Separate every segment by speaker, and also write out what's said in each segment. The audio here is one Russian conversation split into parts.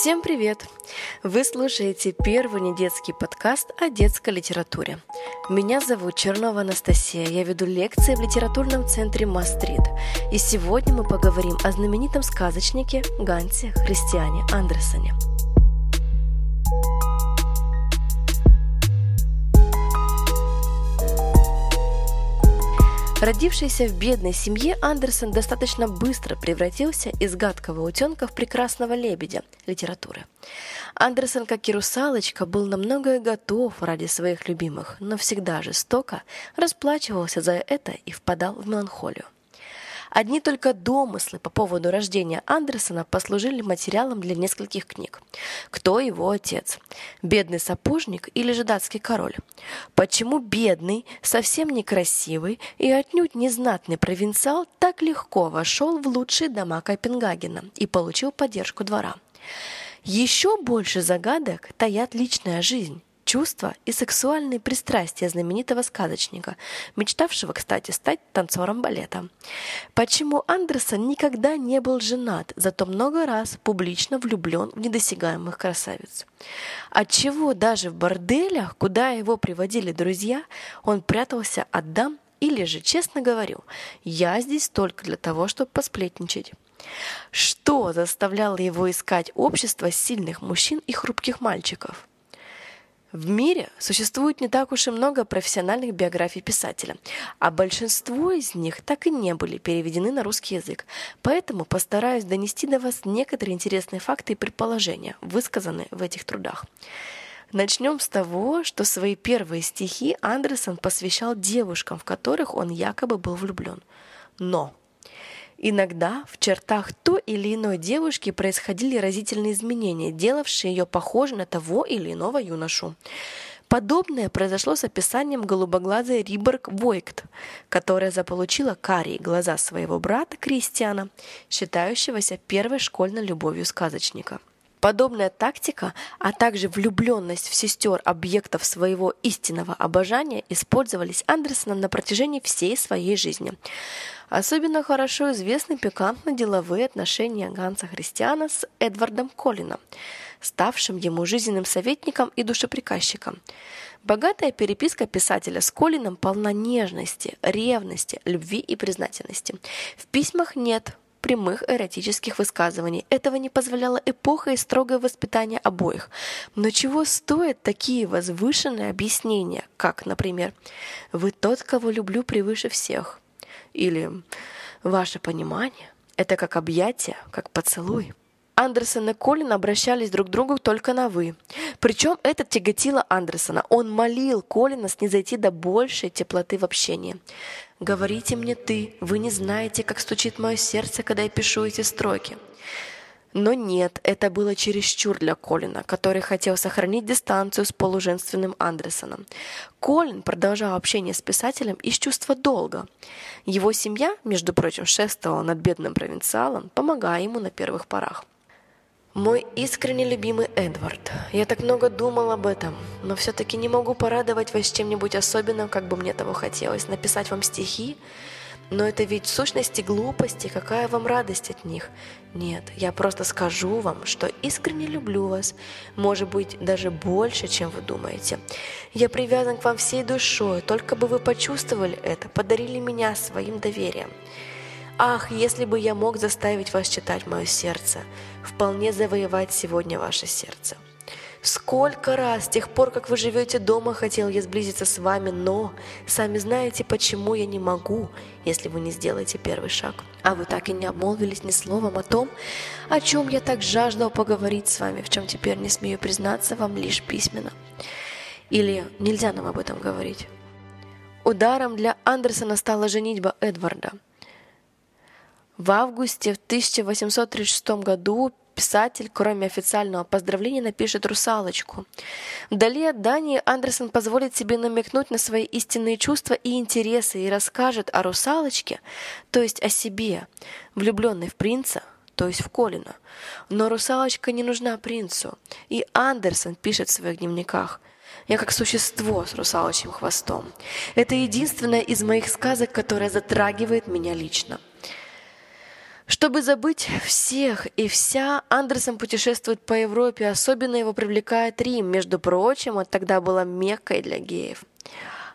Speaker 1: Всем привет! Вы слушаете первый недетский подкаст о детской литературе. Меня зовут Чернова Анастасия, я веду лекции в литературном центре Мастрит. И сегодня мы поговорим о знаменитом сказочнике Гансе Христиане Андерсоне – Родившийся в бедной семье, Андерсон достаточно быстро превратился из гадкого утенка в прекрасного лебедя литературы. Андерсон, как и русалочка, был на многое готов ради своих любимых, но всегда жестоко расплачивался за это и впадал в меланхолию. Одни только домыслы по поводу рождения Андерсона послужили материалом для нескольких книг. Кто его отец? Бедный сапожник или же датский король? Почему бедный, совсем некрасивый и отнюдь незнатный провинциал так легко вошел в лучшие дома Копенгагена и получил поддержку двора? Еще больше загадок таят личная жизнь чувства и сексуальные пристрастия знаменитого сказочника, мечтавшего, кстати, стать танцором балета. Почему Андерсон никогда не был женат, зато много раз публично влюблен в недосягаемых красавиц? Отчего даже в борделях, куда его приводили друзья, он прятался от дам или же честно говорил, я здесь только для того, чтобы посплетничать. Что заставляло его искать общество сильных мужчин и хрупких мальчиков? В мире существует не так уж и много профессиональных биографий писателя, а большинство из них так и не были переведены на русский язык. Поэтому постараюсь донести до вас некоторые интересные факты и предположения, высказанные в этих трудах. Начнем с того, что свои первые стихи Андерсон посвящал девушкам, в которых он якобы был влюблен. Но Иногда в чертах той или иной девушки происходили разительные изменения, делавшие ее похожей на того или иного юношу. Подобное произошло с описанием голубоглазой Риборг Войкт, которая заполучила карие глаза своего брата Кристиана, считающегося первой школьной любовью сказочника. Подобная тактика, а также влюбленность в сестер объектов своего истинного обожания использовались Андерсоном на протяжении всей своей жизни. Особенно хорошо известны пикантно-деловые отношения Ганса Христиана с Эдвардом Коллином, ставшим ему жизненным советником и душеприказчиком. Богатая переписка писателя с Колином полна нежности, ревности, любви и признательности. В письмах нет прямых эротических высказываний. Этого не позволяла эпоха и строгое воспитание обоих. Но чего стоят такие возвышенные объяснения, как, например, «Вы тот, кого люблю превыше всех», или «Ваше понимание — это как объятие, как поцелуй». Андерсон и Колин обращались друг к другу только на «вы». Причем это тяготило Андерсона. Он молил Колина снизойти до большей теплоты в общении. «Говорите мне ты, вы не знаете, как стучит мое сердце, когда я пишу эти строки». Но нет, это было чересчур для Колина, который хотел сохранить дистанцию с полуженственным Андерсоном. Колин продолжал общение с писателем из чувства долга. Его семья, между прочим, шествовала над бедным провинциалом, помогая ему на первых порах. Мой искренне любимый Эдвард. Я так много думал об этом, но все-таки не могу порадовать вас чем-нибудь особенным, как бы мне того хотелось. Написать вам стихи, но это ведь сущности глупости, какая вам радость от них? Нет, я просто скажу вам, что искренне люблю вас, может быть, даже больше, чем вы думаете. Я привязан к вам всей душой, только бы вы почувствовали это, подарили меня своим доверием. Ах, если бы я мог заставить вас читать мое сердце, вполне завоевать сегодня ваше сердце. Сколько раз с тех пор, как вы живете дома, хотел я сблизиться с вами, но сами знаете, почему я не могу, если вы не сделаете первый шаг. А вы так и не обмолвились ни словом о том, о чем я так жаждал поговорить с вами, в чем теперь не смею признаться вам лишь письменно. Или нельзя нам об этом говорить. Ударом для Андерсона стала женитьба Эдварда. В августе в 1836 году писатель, кроме официального поздравления, напишет «Русалочку». Вдали от Дании Андерсон позволит себе намекнуть на свои истинные чувства и интересы и расскажет о русалочке, то есть о себе, влюбленной в принца, то есть в Колина. Но русалочка не нужна принцу, и Андерсон пишет в своих дневниках я как существо с русалочьим хвостом. Это единственное из моих сказок, которое затрагивает меня лично. Чтобы забыть всех и вся, Андерсон путешествует по Европе, особенно его привлекает Рим, между прочим, это тогда была Меккой для геев.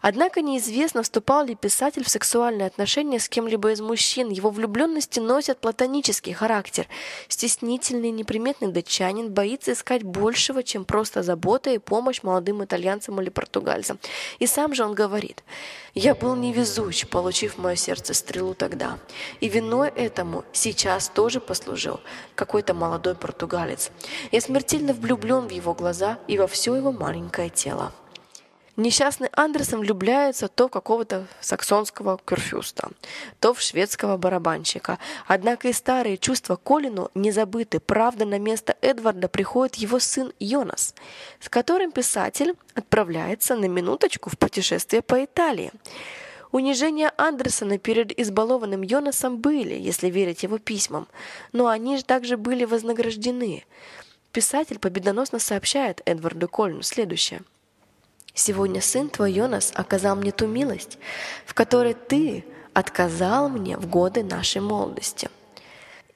Speaker 1: Однако неизвестно, вступал ли писатель в сексуальные отношения с кем-либо из мужчин. Его влюбленности носят платонический характер. Стеснительный, неприметный датчанин боится искать большего, чем просто забота и помощь молодым итальянцам или португальцам. И сам же он говорит, «Я был невезуч, получив в мое сердце стрелу тогда. И виной этому сейчас тоже послужил какой-то молодой португалец. Я смертельно влюблен в его глаза и во все его маленькое тело». Несчастный Андерсон влюбляется то в какого-то саксонского кюрфюста, то в шведского барабанщика. Однако и старые чувства Колину не забыты. Правда, на место Эдварда приходит его сын Йонас, с которым писатель отправляется на минуточку в путешествие по Италии. Унижения Андерсона перед избалованным Йонасом были, если верить его письмам, но они же также были вознаграждены. Писатель победоносно сообщает Эдварду Колину следующее – Сегодня сын твой Йонас оказал мне ту милость, в которой ты отказал мне в годы нашей молодости.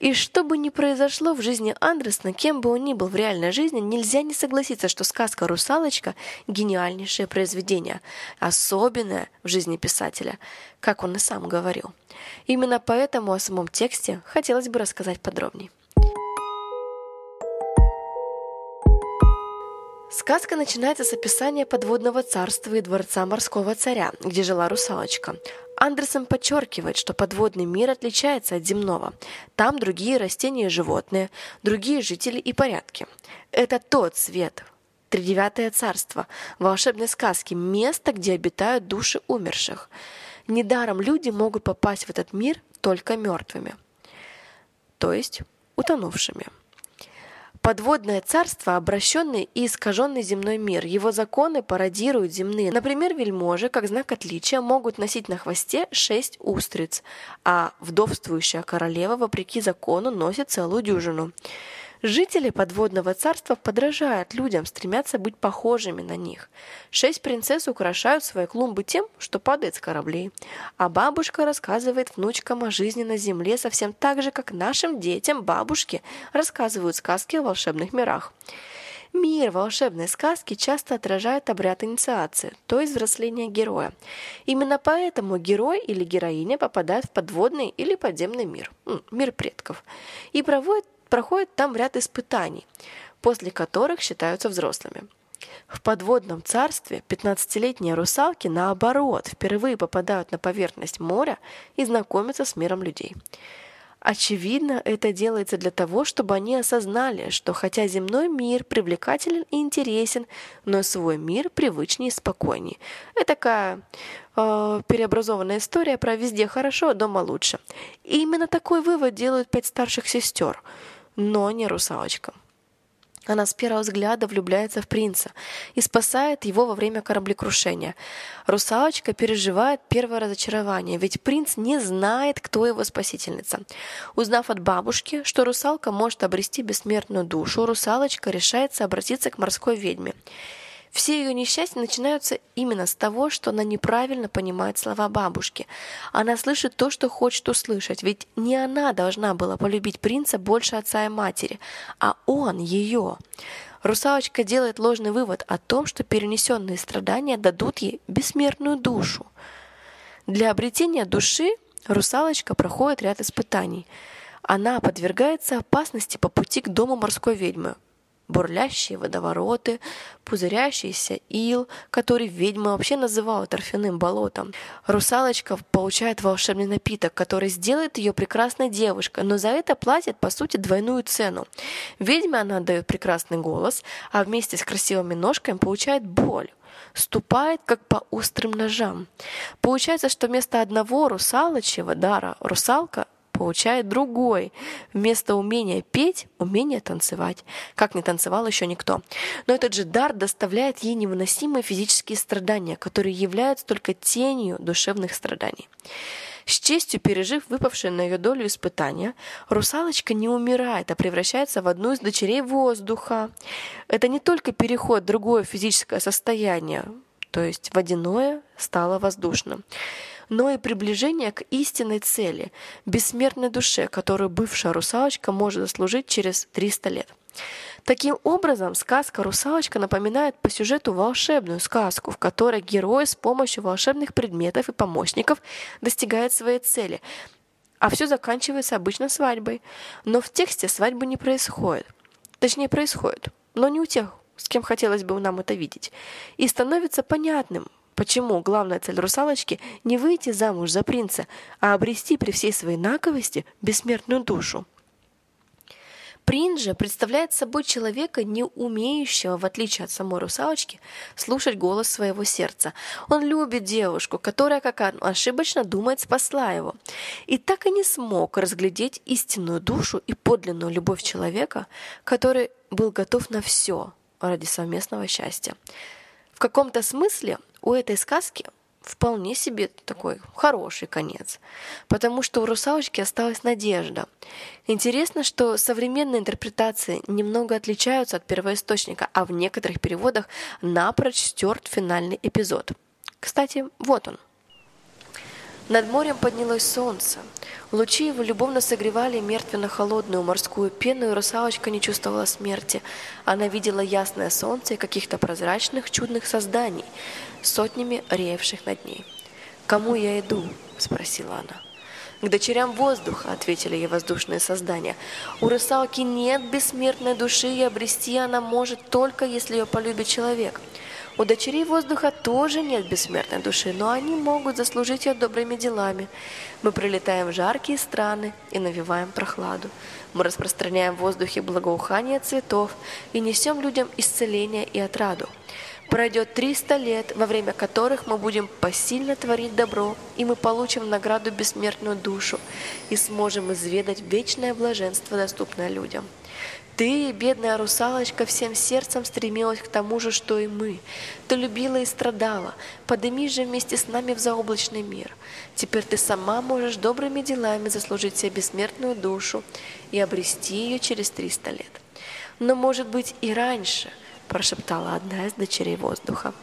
Speaker 1: И что бы ни произошло в жизни Андерсона, кем бы он ни был в реальной жизни, нельзя не согласиться, что сказка «Русалочка» — гениальнейшее произведение, особенное в жизни писателя, как он и сам говорил. Именно поэтому о самом тексте хотелось бы рассказать подробнее. Сказка начинается с описания подводного царства и дворца морского царя, где жила русалочка. Андерсон подчеркивает, что подводный мир отличается от земного. Там другие растения и животные, другие жители и порядки. Это тот свет, тридевятое царство, волшебной сказки, место, где обитают души умерших. Недаром люди могут попасть в этот мир только мертвыми, то есть утонувшими. Подводное царство – обращенный и искаженный земной мир. Его законы пародируют земные. Например, вельможи, как знак отличия, могут носить на хвосте шесть устриц, а вдовствующая королева, вопреки закону, носит целую дюжину. Жители подводного царства подражают людям, стремятся быть похожими на них. Шесть принцесс украшают свои клумбы тем, что падает с кораблей. А бабушка рассказывает внучкам о жизни на земле совсем так же, как нашим детям бабушки рассказывают сказки о волшебных мирах. Мир волшебной сказки часто отражает обряд инициации, то есть взросления героя. Именно поэтому герой или героиня попадают в подводный или подземный мир, мир предков, и проводят проходят там ряд испытаний, после которых считаются взрослыми. В подводном царстве 15-летние русалки, наоборот, впервые попадают на поверхность моря и знакомятся с миром людей. Очевидно, это делается для того, чтобы они осознали, что хотя земной мир привлекателен и интересен, но свой мир привычнее и спокойнее. Это такая э, переобразованная история про везде хорошо, дома лучше. И именно такой вывод делают пять старших сестер – но не русалочка. Она с первого взгляда влюбляется в принца и спасает его во время кораблекрушения. Русалочка переживает первое разочарование, ведь принц не знает, кто его спасительница. Узнав от бабушки, что русалка может обрести бессмертную душу, русалочка решается обратиться к морской ведьме. Все ее несчастья начинаются именно с того, что она неправильно понимает слова бабушки. Она слышит то, что хочет услышать, ведь не она должна была полюбить принца больше отца и матери, а он ее. Русалочка делает ложный вывод о том, что перенесенные страдания дадут ей бессмертную душу. Для обретения души русалочка проходит ряд испытаний. Она подвергается опасности по пути к дому морской ведьмы, бурлящие водовороты, пузырящийся ил, который ведьмы вообще называют торфяным болотом. Русалочка получает волшебный напиток, который сделает ее прекрасной девушкой, но за это платит, по сути, двойную цену. Ведьме она дает прекрасный голос, а вместе с красивыми ножками получает боль ступает, как по острым ножам. Получается, что вместо одного русалочьего дара русалка получает другой. Вместо умения петь — умение танцевать. Как не танцевал еще никто. Но этот же дар доставляет ей невыносимые физические страдания, которые являются только тенью душевных страданий. С честью пережив выпавшее на ее долю испытания, русалочка не умирает, а превращается в одну из дочерей воздуха. Это не только переход в другое физическое состояние, то есть водяное стало воздушным. Но и приближение к истинной цели, бессмертной душе, которую бывшая русалочка может заслужить через 300 лет. Таким образом, сказка «Русалочка» напоминает по сюжету волшебную сказку, в которой герой с помощью волшебных предметов и помощников достигает своей цели, а все заканчивается обычно свадьбой. Но в тексте свадьбы не происходит. Точнее, происходит, но не у тех, с кем хотелось бы нам это видеть. И становится понятным, Почему главная цель русалочки не выйти замуж за принца, а обрести при всей своей наковости бессмертную душу? Принц же представляет собой человека, не умеющего, в отличие от самой русалочки, слушать голос своего сердца. Он любит девушку, которая, как он ошибочно думает, спасла его. И так и не смог разглядеть истинную душу и подлинную любовь человека, который был готов на все ради совместного счастья. Каком-то смысле у этой сказки вполне себе такой хороший конец, потому что у русалочки осталась надежда. Интересно, что современные интерпретации немного отличаются от первоисточника, а в некоторых переводах напрочь стерт финальный эпизод. Кстати, вот он. Над морем поднялось солнце. Лучи его любовно согревали мертвенно-холодную морскую пену, и русалочка не чувствовала смерти. Она видела ясное солнце и каких-то прозрачных чудных созданий, сотнями реевших над ней. «Кому я иду?» – спросила она. «К дочерям воздуха», — ответили ей воздушные создания. «У русалки нет бессмертной души, и обрести она может только, если ее полюбит человек. У дочерей воздуха тоже нет бессмертной души, но они могут заслужить ее добрыми делами. Мы прилетаем в жаркие страны и навеваем прохладу. Мы распространяем в воздухе благоухание цветов и несем людям исцеление и отраду. Пройдет 300 лет, во время которых мы будем посильно творить добро, и мы получим награду бессмертную душу и сможем изведать вечное блаженство, доступное людям. Ты, бедная русалочка, всем сердцем стремилась к тому же, что и мы. Ты любила и страдала. Подыми же вместе с нами в заоблачный мир. Теперь ты сама можешь добрыми делами заслужить себе бессмертную душу и обрести ее через триста лет. Но, может быть, и раньше, прошептала одна из дочерей воздуха.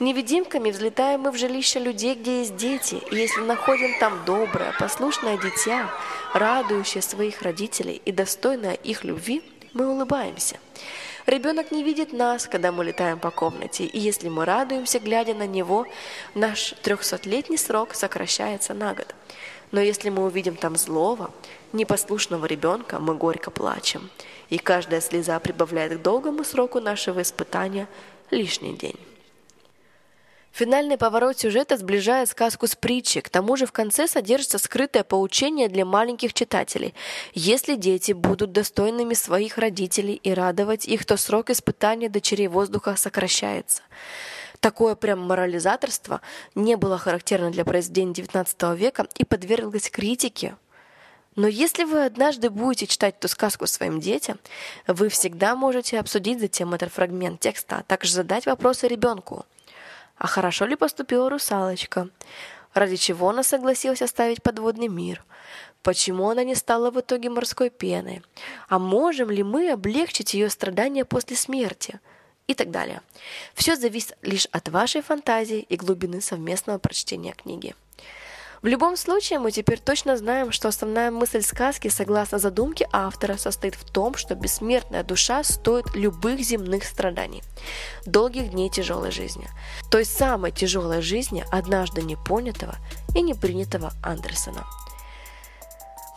Speaker 1: Невидимками взлетаем мы в жилище людей, где есть дети, и если находим там доброе, послушное дитя, радующее своих родителей и достойное их любви, мы улыбаемся. Ребенок не видит нас, когда мы летаем по комнате, и если мы радуемся, глядя на него, наш трехсотлетний срок сокращается на год. Но если мы увидим там злого, непослушного ребенка, мы горько плачем, и каждая слеза прибавляет к долгому сроку нашего испытания лишний день. Финальный поворот сюжета сближает сказку с притчей. К тому же в конце содержится скрытое поучение для маленьких читателей. Если дети будут достойными своих родителей и радовать их, то срок испытания дочерей воздуха сокращается. Такое прям морализаторство не было характерно для произведений XIX века и подверглось критике. Но если вы однажды будете читать эту сказку своим детям, вы всегда можете обсудить затем этот фрагмент текста, а также задать вопросы ребенку – а хорошо ли поступила русалочка? Ради чего она согласилась оставить подводный мир? Почему она не стала в итоге морской пеной? А можем ли мы облегчить ее страдания после смерти? И так далее. Все зависит лишь от вашей фантазии и глубины совместного прочтения книги. В любом случае, мы теперь точно знаем, что основная мысль сказки, согласно задумке автора, состоит в том, что бессмертная душа стоит любых земных страданий, долгих дней тяжелой жизни, той самой тяжелой жизни, однажды непонятого и непринятого Андерсона –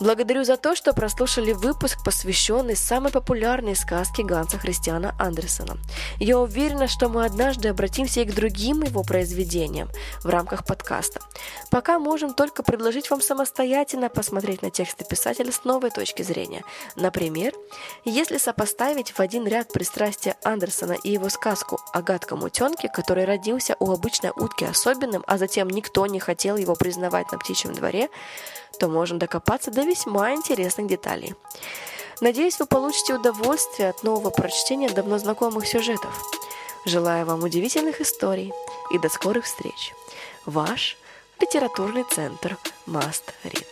Speaker 1: Благодарю за то, что прослушали выпуск, посвященный самой популярной сказке Ганса Христиана Андерсона. Я уверена, что мы однажды обратимся и к другим его произведениям в рамках подкаста. Пока можем только предложить вам самостоятельно посмотреть на тексты писателя с новой точки зрения. Например, если сопоставить в один ряд пристрастия Андерсона и его сказку о гадком утенке, который родился у обычной утки особенным, а затем никто не хотел его признавать на птичьем дворе, то можно докопаться до весьма интересных деталей. Надеюсь, вы получите удовольствие от нового прочтения давно знакомых сюжетов. Желаю вам удивительных историй и до скорых встреч. Ваш литературный центр Маст Рид.